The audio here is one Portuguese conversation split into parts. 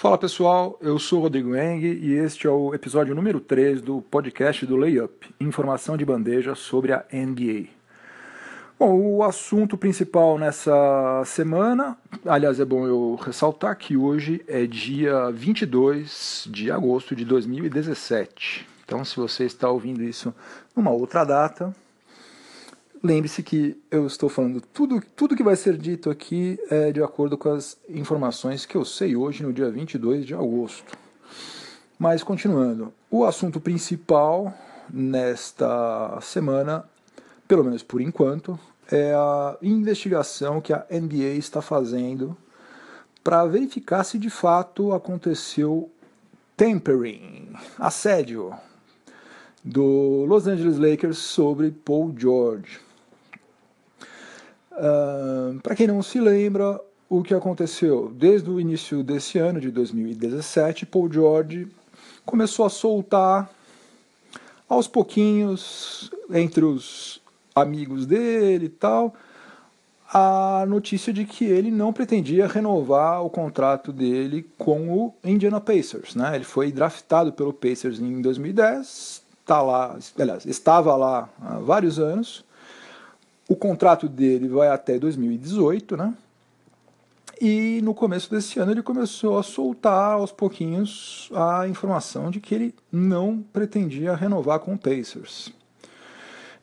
Fala pessoal, eu sou Rodrigo Eng e este é o episódio número 3 do podcast do Layup, informação de bandeja sobre a NBA. Bom, o assunto principal nessa semana, aliás, é bom eu ressaltar que hoje é dia 22 de agosto de 2017. Então, se você está ouvindo isso numa outra data, Lembre-se que eu estou falando tudo, tudo que vai ser dito aqui é de acordo com as informações que eu sei hoje, no dia 22 de agosto. Mas continuando, o assunto principal nesta semana, pelo menos por enquanto, é a investigação que a NBA está fazendo para verificar se de fato aconteceu tampering, assédio do Los Angeles Lakers sobre Paul George. Para quem não se lembra, o que aconteceu desde o início desse ano, de 2017, Paul George começou a soltar aos pouquinhos entre os amigos dele e tal a notícia de que ele não pretendia renovar o contrato dele com o Indiana Pacers, né? Ele foi draftado pelo Pacers em 2010, tá lá, aliás, estava lá há vários anos o contrato dele vai até 2018, né? E no começo desse ano ele começou a soltar aos pouquinhos a informação de que ele não pretendia renovar com o Pacers.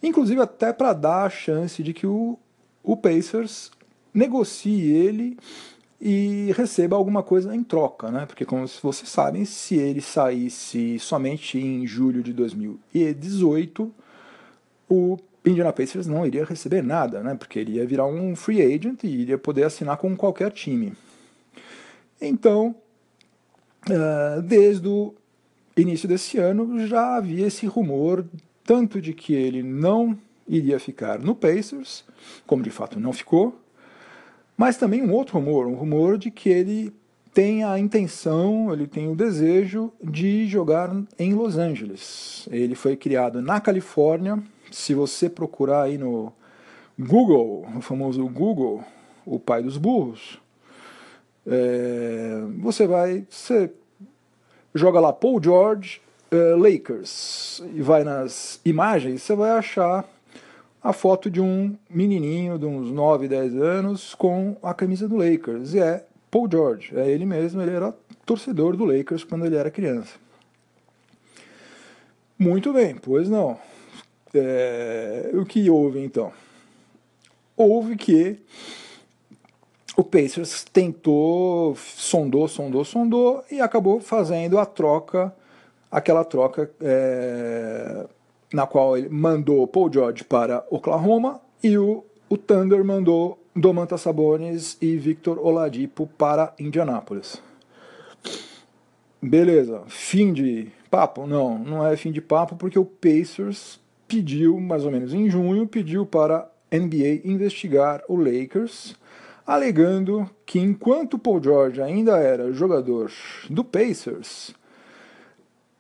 Inclusive até para dar a chance de que o, o Pacers negocie ele e receba alguma coisa em troca, né? Porque como vocês sabem, se ele saísse somente em julho de 2018, o Indiana Pacers não iria receber nada, né? Porque ele ia virar um free agent e iria poder assinar com qualquer time. Então, uh, desde o início desse ano já havia esse rumor tanto de que ele não iria ficar no Pacers, como de fato não ficou, mas também um outro rumor, um rumor de que ele tem a intenção, ele tem o desejo de jogar em Los Angeles. Ele foi criado na Califórnia, se você procurar aí no Google, o famoso Google, o pai dos burros, é, você vai, você joga lá Paul George uh, Lakers e vai nas imagens, você vai achar a foto de um menininho de uns 9, 10 anos com a camisa do Lakers. E é Paul George, é ele mesmo, ele era torcedor do Lakers quando ele era criança. Muito bem, pois não. É, o que houve então? Houve que o Pacers tentou, sondou, sondou, sondou e acabou fazendo a troca, aquela troca é, na qual ele mandou Paul George para Oklahoma e o, o Thunder mandou Domantas Sabonis e Victor Oladipo para Indianápolis. Beleza, fim de papo? Não, não é fim de papo porque o Pacers pediu, mais ou menos em junho, pediu para NBA investigar o Lakers, alegando que enquanto Paul George ainda era jogador do Pacers,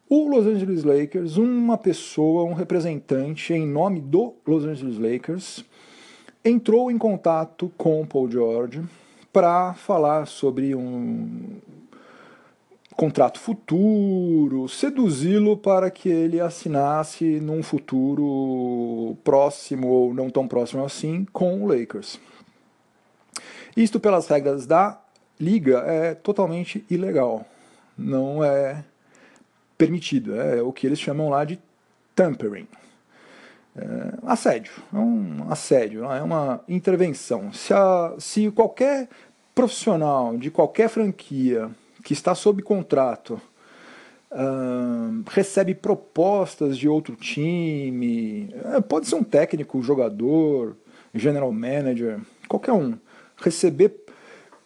o Los Angeles Lakers, uma pessoa, um representante em nome do Los Angeles Lakers, entrou em contato com Paul George para falar sobre um contrato futuro, seduzi-lo para que ele assinasse num futuro próximo ou não tão próximo assim com o Lakers. Isto pelas regras da liga é totalmente ilegal. Não é permitido. É o que eles chamam lá de tampering. É assédio. É um assédio, é uma intervenção. Se, a, se qualquer profissional de qualquer franquia que está sob contrato recebe propostas de outro time, uh, pode ser um técnico, jogador, general manager, qualquer um, receber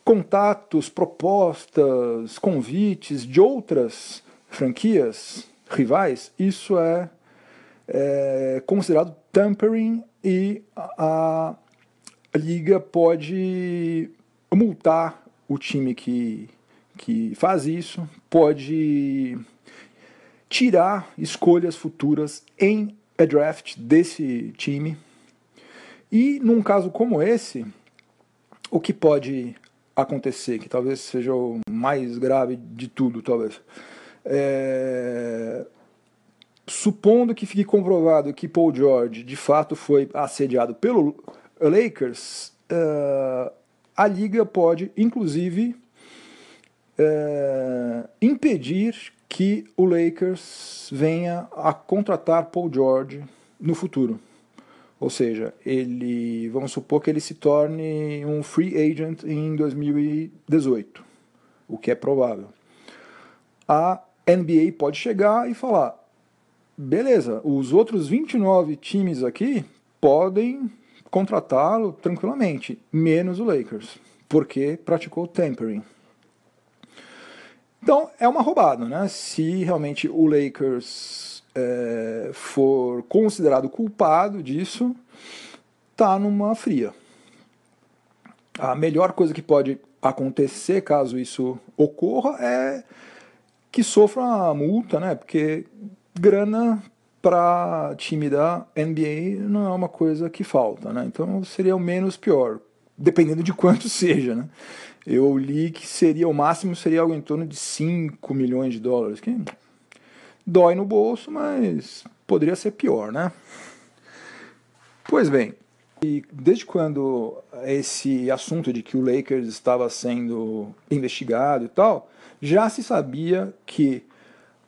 contatos, propostas, convites de outras franquias rivais, isso é, é considerado tampering e a, a liga pode multar o time que que faz isso pode tirar escolhas futuras em a draft desse time. E num caso como esse, o que pode acontecer, que talvez seja o mais grave de tudo, talvez. É... Supondo que fique comprovado que Paul George de fato foi assediado pelo Lakers, uh, a liga pode, inclusive, uh, impedir que o Lakers venha a contratar Paul George no futuro. Ou seja, ele, vamos supor que ele se torne um free agent em 2018, o que é provável. A NBA pode chegar e falar: beleza, os outros 29 times aqui podem contratá-lo tranquilamente, menos o Lakers, porque praticou tampering. Então é uma roubada, né? Se realmente o Lakers é, for considerado culpado disso, está numa fria. A melhor coisa que pode acontecer caso isso ocorra é que sofra uma multa, né? Porque grana para time da NBA não é uma coisa que falta, né? Então seria o menos pior, dependendo de quanto seja, né? Eu li que seria o máximo seria algo em torno de 5 milhões de dólares, que dói no bolso, mas poderia ser pior, né? Pois bem, e desde quando esse assunto de que o Lakers estava sendo investigado e tal, já se sabia que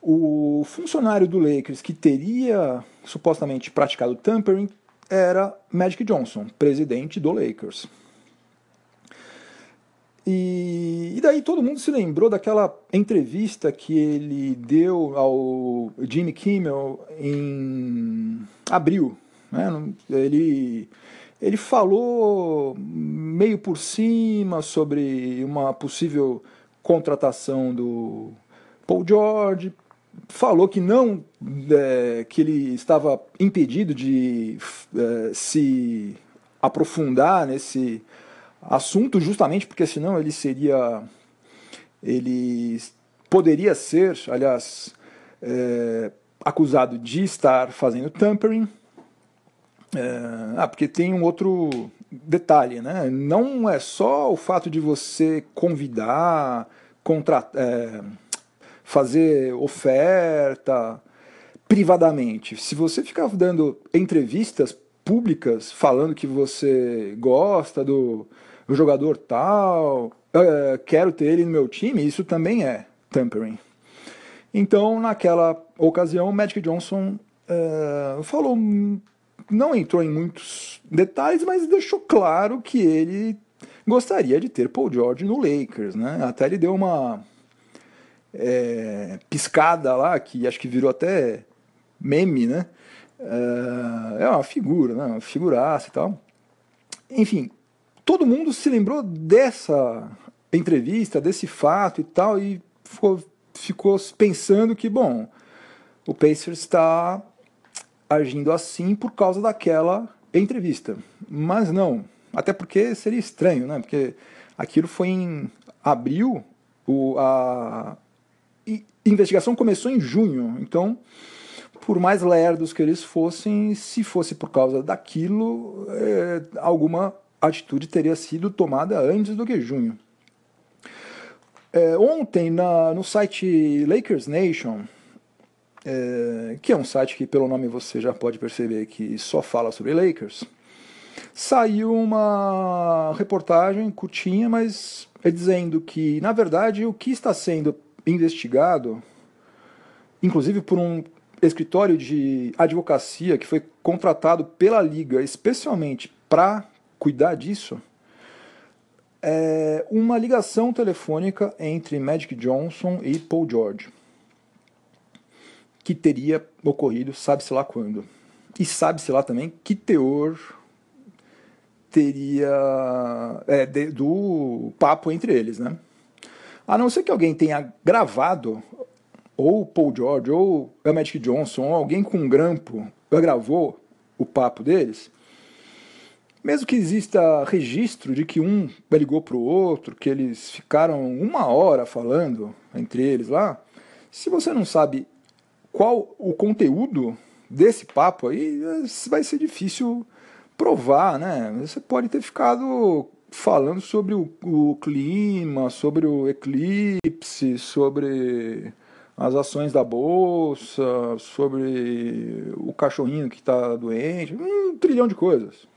o funcionário do Lakers que teria supostamente praticado tampering era Magic Johnson, presidente do Lakers. E, e, daí todo mundo se lembrou daquela entrevista que ele deu ao Jimmy Kimmel em abril. Né? Ele, ele falou meio por cima sobre uma possível contratação do Paul George, falou que não é, que ele estava impedido de é, se aprofundar nesse assunto justamente porque senão ele seria ele poderia ser aliás é, acusado de estar fazendo tampering. É, ah, porque tem um outro detalhe né? Não é só o fato de você convidar contratar é, fazer oferta privadamente. Se você ficar dando entrevistas públicas falando que você gosta do o jogador tal, uh, quero ter ele no meu time, isso também é tampering. Então, naquela ocasião, Magic Johnson uh, falou, não entrou em muitos detalhes, mas deixou claro que ele gostaria de ter Paul George no Lakers, né? Até ele deu uma é, piscada lá, que acho que virou até meme, né? É, é uma figura, né? Uma figuraça e tal. Enfim, todo mundo se lembrou dessa entrevista, desse fato e tal, e ficou, ficou pensando que, bom, o Pacers está agindo assim por causa daquela entrevista. Mas não, até porque seria estranho, né? Porque aquilo foi em abril, o, a investigação começou em junho, então, por mais lerdos que eles fossem, se fosse por causa daquilo, é, alguma atitude teria sido tomada antes do que junho. É, ontem, na, no site Lakers Nation, é, que é um site que pelo nome você já pode perceber que só fala sobre Lakers, saiu uma reportagem curtinha, mas é dizendo que, na verdade, o que está sendo investigado, inclusive por um escritório de advocacia que foi contratado pela Liga especialmente para cuidar disso, é uma ligação telefônica entre Magic Johnson e Paul George, que teria ocorrido, sabe-se lá quando. E sabe-se lá também que teor teria é, de, do papo entre eles, né? A não ser que alguém tenha gravado, ou Paul George, ou Magic Johnson, ou alguém com um grampo gravou o papo deles, mesmo que exista registro de que um ligou para o outro, que eles ficaram uma hora falando entre eles lá, se você não sabe qual o conteúdo desse papo aí, vai ser difícil provar, né? Você pode ter ficado falando sobre o, o clima, sobre o eclipse, sobre as ações da bolsa, sobre o cachorrinho que está doente, um trilhão de coisas.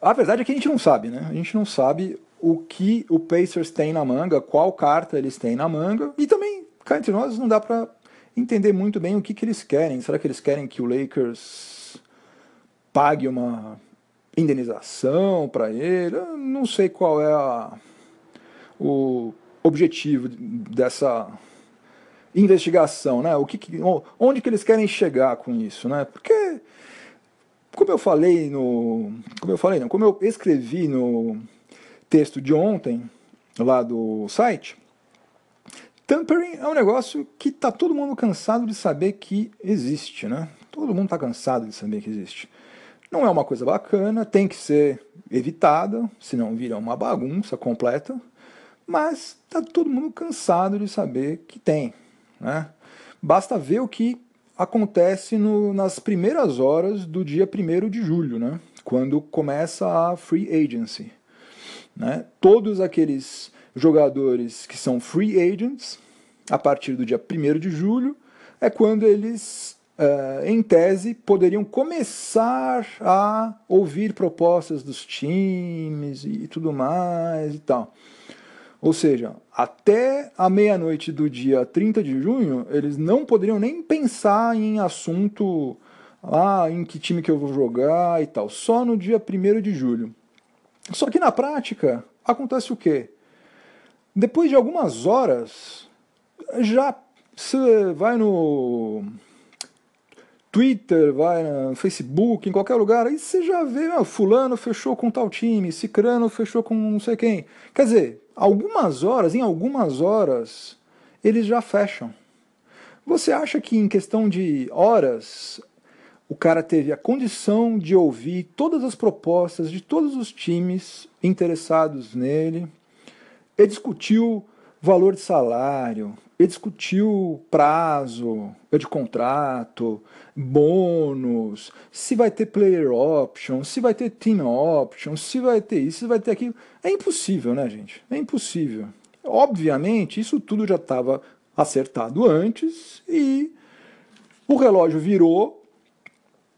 A verdade é que a gente não sabe, né? A gente não sabe o que o Pacers tem na manga, qual carta eles têm na manga, e também, cá entre nós, não dá para entender muito bem o que, que eles querem. Será que eles querem que o Lakers pague uma indenização para ele? Eu não sei qual é a, o objetivo dessa investigação, né? O que, onde que eles querem chegar com isso, né? Porque como eu falei no, como eu falei, não, como eu escrevi no texto de ontem lá do site, tampering é um negócio que tá todo mundo cansado de saber que existe, né? Todo mundo está cansado de saber que existe. Não é uma coisa bacana, tem que ser evitada, senão vira uma bagunça completa. Mas está todo mundo cansado de saber que tem. Né? Basta ver o que acontece no, nas primeiras horas do dia 1 de julho, né? quando começa a free agency. Né? Todos aqueles jogadores que são free agents, a partir do dia 1 de julho, é quando eles, uh, em tese, poderiam começar a ouvir propostas dos times e tudo mais e tal. Ou seja, até a meia-noite do dia 30 de junho, eles não poderiam nem pensar em assunto, ah, em que time que eu vou jogar e tal. Só no dia 1 de julho. Só que na prática, acontece o quê? Depois de algumas horas, já você vai no Twitter, vai no Facebook, em qualquer lugar, aí você já vê, ah, fulano fechou com tal time, cicrano fechou com não sei quem. Quer dizer, algumas horas, em algumas horas, eles já fecham. Você acha que em questão de horas o cara teve a condição de ouvir todas as propostas de todos os times interessados nele, ele discutiu valor de salário, ele discutiu prazo de contrato, bônus, se vai ter player option, se vai ter team option, se vai ter isso, se vai ter aquilo. É impossível, né, gente? É impossível. Obviamente, isso tudo já estava acertado antes e o relógio virou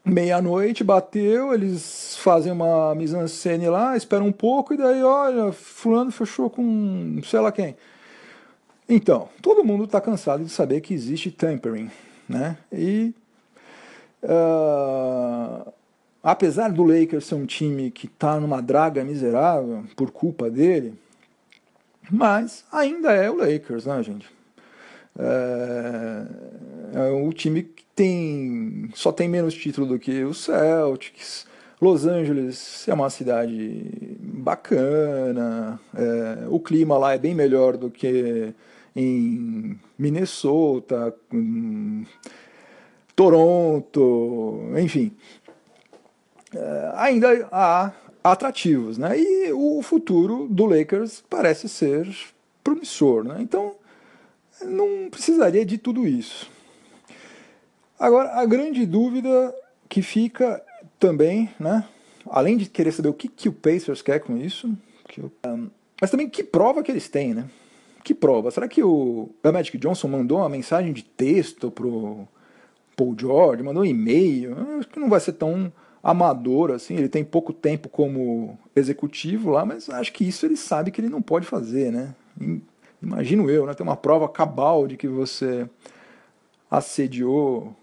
meia-noite, bateu, eles fazem uma mise-en-scène lá, esperam um pouco e daí, olha, fulano fechou com sei lá quem. Então, todo mundo está cansado de saber que existe tampering, né? E uh, apesar do Lakers ser um time que está numa draga miserável por culpa dele, mas ainda é o Lakers, né, gente? É, é o time que tem só tem menos título do que o Celtics. Los Angeles é uma cidade bacana, é, o clima lá é bem melhor do que em Minnesota, Toronto, enfim. É, ainda há atrativos, né? E o futuro do Lakers parece ser promissor, né? Então, não precisaria de tudo isso. Agora, a grande dúvida que fica também, né? Além de querer saber o que, que o Pacers quer com isso, que, um, mas também que prova que eles têm, né? Que prova? Será que o, o Magic Johnson mandou uma mensagem de texto pro Paul George, mandou um e-mail? Acho que não vai ser tão amador assim. Ele tem pouco tempo como executivo lá, mas acho que isso ele sabe que ele não pode fazer, né? Imagino eu, né? Tem uma prova cabal de que você assediou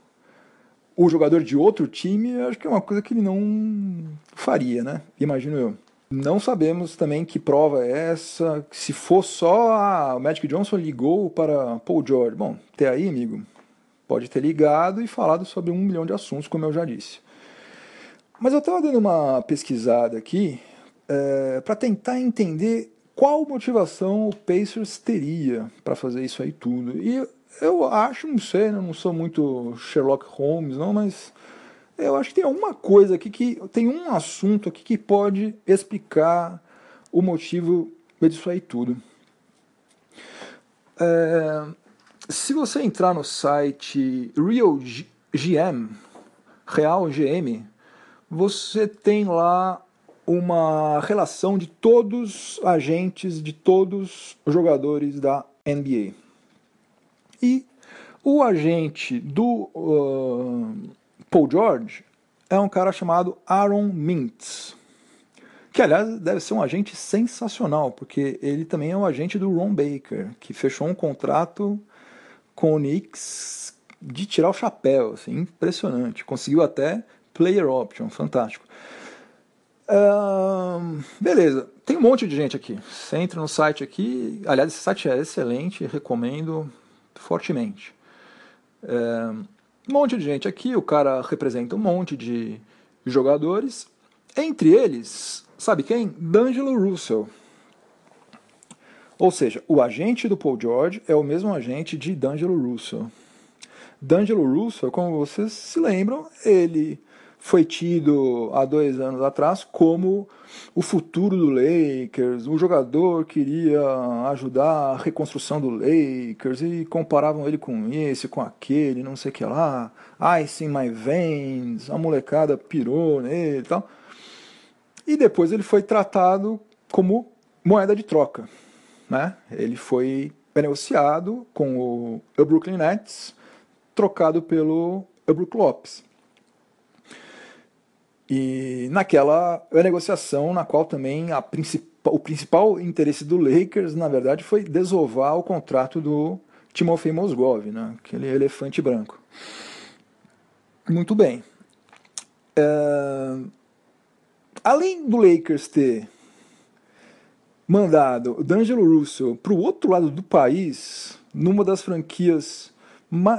o jogador de outro time, acho que é uma coisa que ele não faria, né? Imagino eu. Não sabemos também que prova é essa. Se for só ah, o Magic Johnson ligou para Paul George. Bom, até aí, amigo, pode ter ligado e falado sobre um milhão de assuntos, como eu já disse. Mas eu estava dando uma pesquisada aqui é, para tentar entender qual motivação o Pacers teria para fazer isso aí tudo. E eu acho, não sei, né, não sou muito Sherlock Holmes, não, mas eu acho que tem alguma coisa aqui que tem um assunto aqui que pode explicar o motivo disso aí tudo. É, se você entrar no site Real GM, você tem lá uma relação de todos agentes, de todos os jogadores da NBA. E o agente do uh, Paul George é um cara chamado Aaron Mintz, que aliás deve ser um agente sensacional, porque ele também é um agente do Ron Baker, que fechou um contrato com o Knicks de tirar o chapéu, assim, impressionante. Conseguiu até player option, fantástico. Uh, beleza, tem um monte de gente aqui. Você entra no site aqui, aliás, esse site é excelente, recomendo fortemente. É, um monte de gente aqui, o cara representa um monte de jogadores. Entre eles, sabe quem? D'Angelo Russell. Ou seja, o agente do Paul George é o mesmo agente de D'Angelo Russell. D'Angelo Russell, como vocês se lembram, ele foi tido há dois anos atrás como o futuro do Lakers, um jogador queria ajudar a reconstrução do Lakers e comparavam ele com esse, com aquele, não sei o que lá, ice in my veins, a molecada pirou nele e tal. E depois ele foi tratado como moeda de troca. Né? Ele foi negociado com o Brooklyn Nets, trocado pelo Brook Lopes. E naquela negociação, na qual também a principal, o principal interesse do Lakers, na verdade, foi desovar o contrato do Timofey Mozgov, né? aquele elefante branco. Muito bem. É... Além do Lakers ter mandado o D'Angelo Russell para o outro lado do país, numa das franquias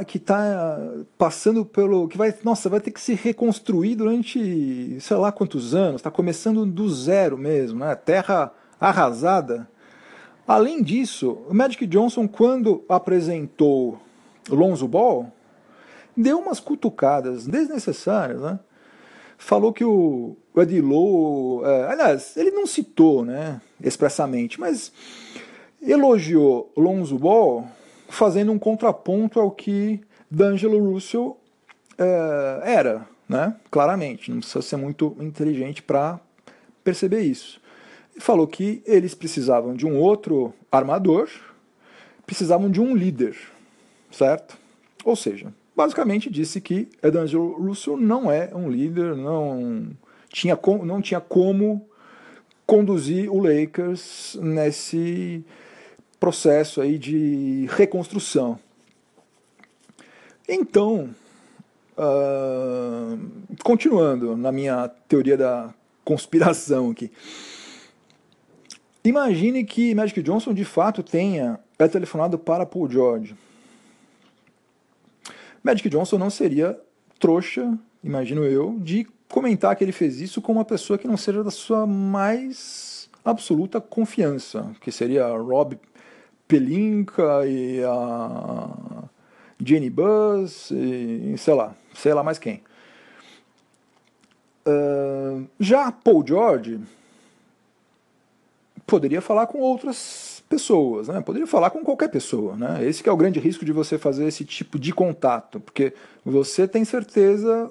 que está passando pelo. que vai. Nossa, vai ter que se reconstruir durante sei lá quantos anos, está começando do zero mesmo, né? Terra arrasada. Além disso, o Magic Johnson, quando apresentou Lonzo Ball, deu umas cutucadas desnecessárias, né? Falou que o Eddie Lowe, é, aliás, ele não citou, né, expressamente, mas elogiou Lonzo Ball fazendo um contraponto ao que D'Angelo Russell é, era, né? claramente, não precisa ser muito inteligente para perceber isso. E falou que eles precisavam de um outro armador, precisavam de um líder, certo? Ou seja, basicamente disse que D'Angelo Russell não é um líder, não tinha, com, não tinha como conduzir o Lakers nesse processo aí de reconstrução. Então, uh, continuando na minha teoria da conspiração aqui. Imagine que Magic Johnson de fato tenha telefonado para Paul George. Magic Johnson não seria trouxa, imagino eu, de comentar que ele fez isso com uma pessoa que não seja da sua mais absoluta confiança, que seria Rob Pelinka e a Jenny Buzz e sei lá, sei lá mais quem. Uh, já Paul George poderia falar com outras pessoas, né? Poderia falar com qualquer pessoa, né? Esse é o grande risco de você fazer esse tipo de contato, porque você tem certeza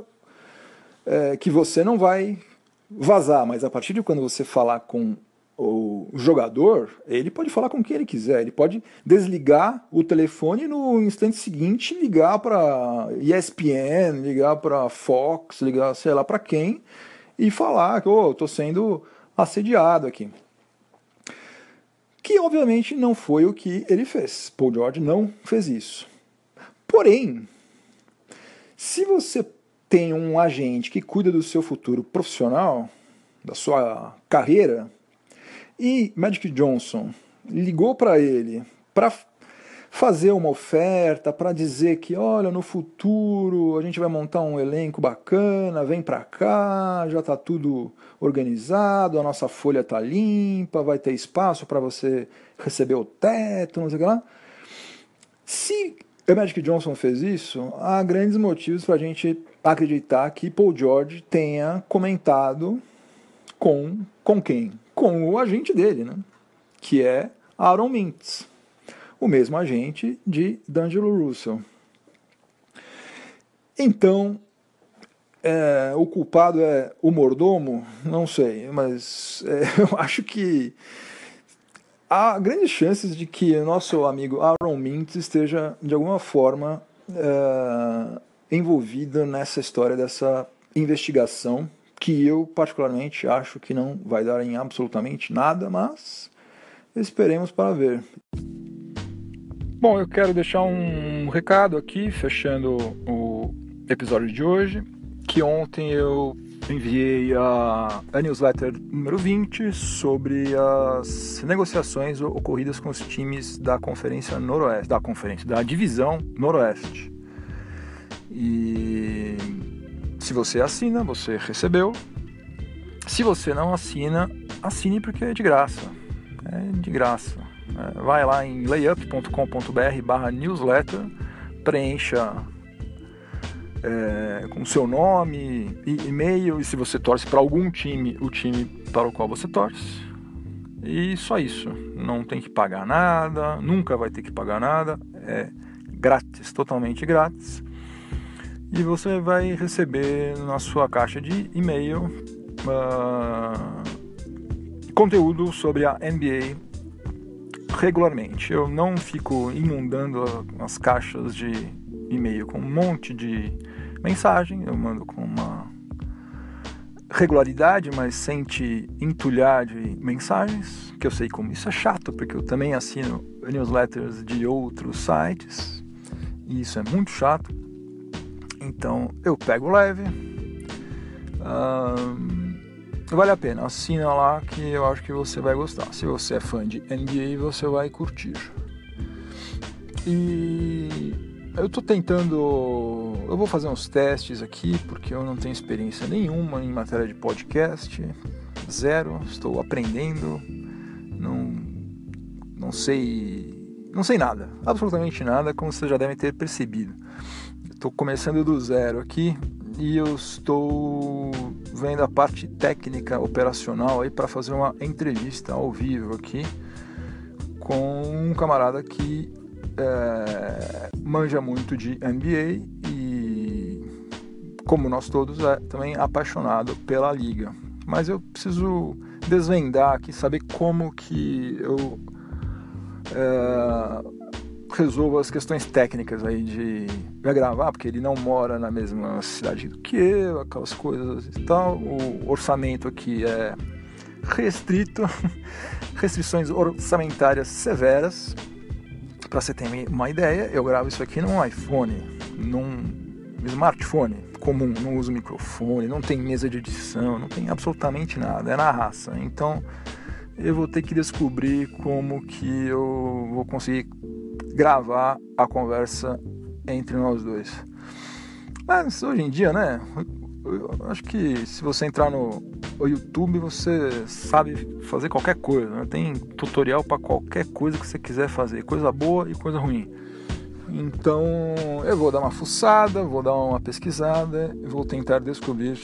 é, que você não vai vazar, mas a partir de quando você falar com o jogador, ele pode falar com quem ele quiser, ele pode desligar o telefone e no instante seguinte ligar para ESPN, ligar para Fox, ligar sei lá para quem e falar que oh, estou sendo assediado aqui. Que obviamente não foi o que ele fez. Paul George não fez isso. Porém, se você tem um agente que cuida do seu futuro profissional, da sua carreira, e Magic Johnson ligou para ele para fazer uma oferta, para dizer que, olha, no futuro a gente vai montar um elenco bacana, vem para cá, já está tudo organizado, a nossa folha está limpa, vai ter espaço para você receber o teto, não sei o que lá. Se o Magic Johnson fez isso, há grandes motivos para a gente acreditar que Paul George tenha comentado com, com quem? com o agente dele, né? que é Aaron Mintz, o mesmo agente de D'Angelo Russell. Então, é, o culpado é o mordomo, não sei, mas é, eu acho que há grandes chances de que nosso amigo Aaron Mintz esteja de alguma forma é, envolvido nessa história dessa investigação que eu particularmente acho que não vai dar em absolutamente nada, mas esperemos para ver. Bom, eu quero deixar um recado aqui, fechando o episódio de hoje, que ontem eu enviei a, a newsletter número 20 sobre as negociações ocorridas com os times da Conferência Noroeste, da Conferência, da Divisão Noroeste. E se você assina, você recebeu. Se você não assina, assine porque é de graça. É de graça. É, vai lá em layup.com.br barra newsletter, preencha é, com seu nome e e-mail e se você torce para algum time, o time para o qual você torce. E só isso. Não tem que pagar nada, nunca vai ter que pagar nada. É grátis, totalmente grátis e você vai receber na sua caixa de e-mail uh, conteúdo sobre a NBA regularmente. Eu não fico inundando as caixas de e-mail com um monte de mensagem, eu mando com uma regularidade, mas sem te entulhar de mensagens, que eu sei como isso é chato, porque eu também assino newsletters de outros sites, e isso é muito chato. Então eu pego leve. vale a pena, assina lá que eu acho que você vai gostar. Se você é fã de NBA, você vai curtir. E eu tô tentando. Eu vou fazer uns testes aqui, porque eu não tenho experiência nenhuma em matéria de podcast. Zero, estou aprendendo. Não, não sei. Não sei nada, absolutamente nada, como vocês já devem ter percebido. Estou começando do zero aqui e eu estou vendo a parte técnica operacional aí para fazer uma entrevista ao vivo aqui com um camarada que é, manja muito de NBA e como nós todos é também apaixonado pela liga. Mas eu preciso desvendar aqui, saber como que eu é, resolvo as questões técnicas aí de, gravar, porque ele não mora na mesma cidade do que eu, aquelas coisas e tal. O orçamento aqui é restrito, restrições orçamentárias severas. Para você ter uma ideia, eu gravo isso aqui num iPhone, num smartphone comum, não uso microfone, não tem mesa de edição, não tem absolutamente nada, é na raça. Então eu vou ter que descobrir como que eu vou conseguir gravar a conversa entre nós dois. Mas hoje em dia, né? Eu acho que se você entrar no YouTube, você sabe fazer qualquer coisa. Né? Tem tutorial para qualquer coisa que você quiser fazer, coisa boa e coisa ruim. Então eu vou dar uma fuçada, vou dar uma pesquisada, vou tentar descobrir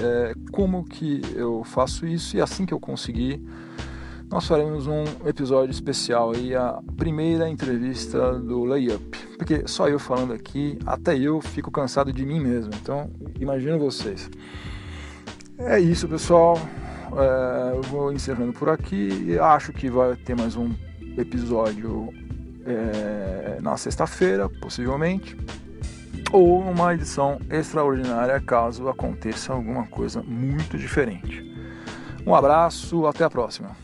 é, como que eu faço isso e assim que eu conseguir nós faremos um episódio especial aí, a primeira entrevista do Layup. Porque só eu falando aqui, até eu fico cansado de mim mesmo. Então, imagino vocês. É isso, pessoal. É, eu vou encerrando por aqui. Acho que vai ter mais um episódio é, na sexta-feira, possivelmente. Ou uma edição extraordinária, caso aconteça alguma coisa muito diferente. Um abraço, até a próxima.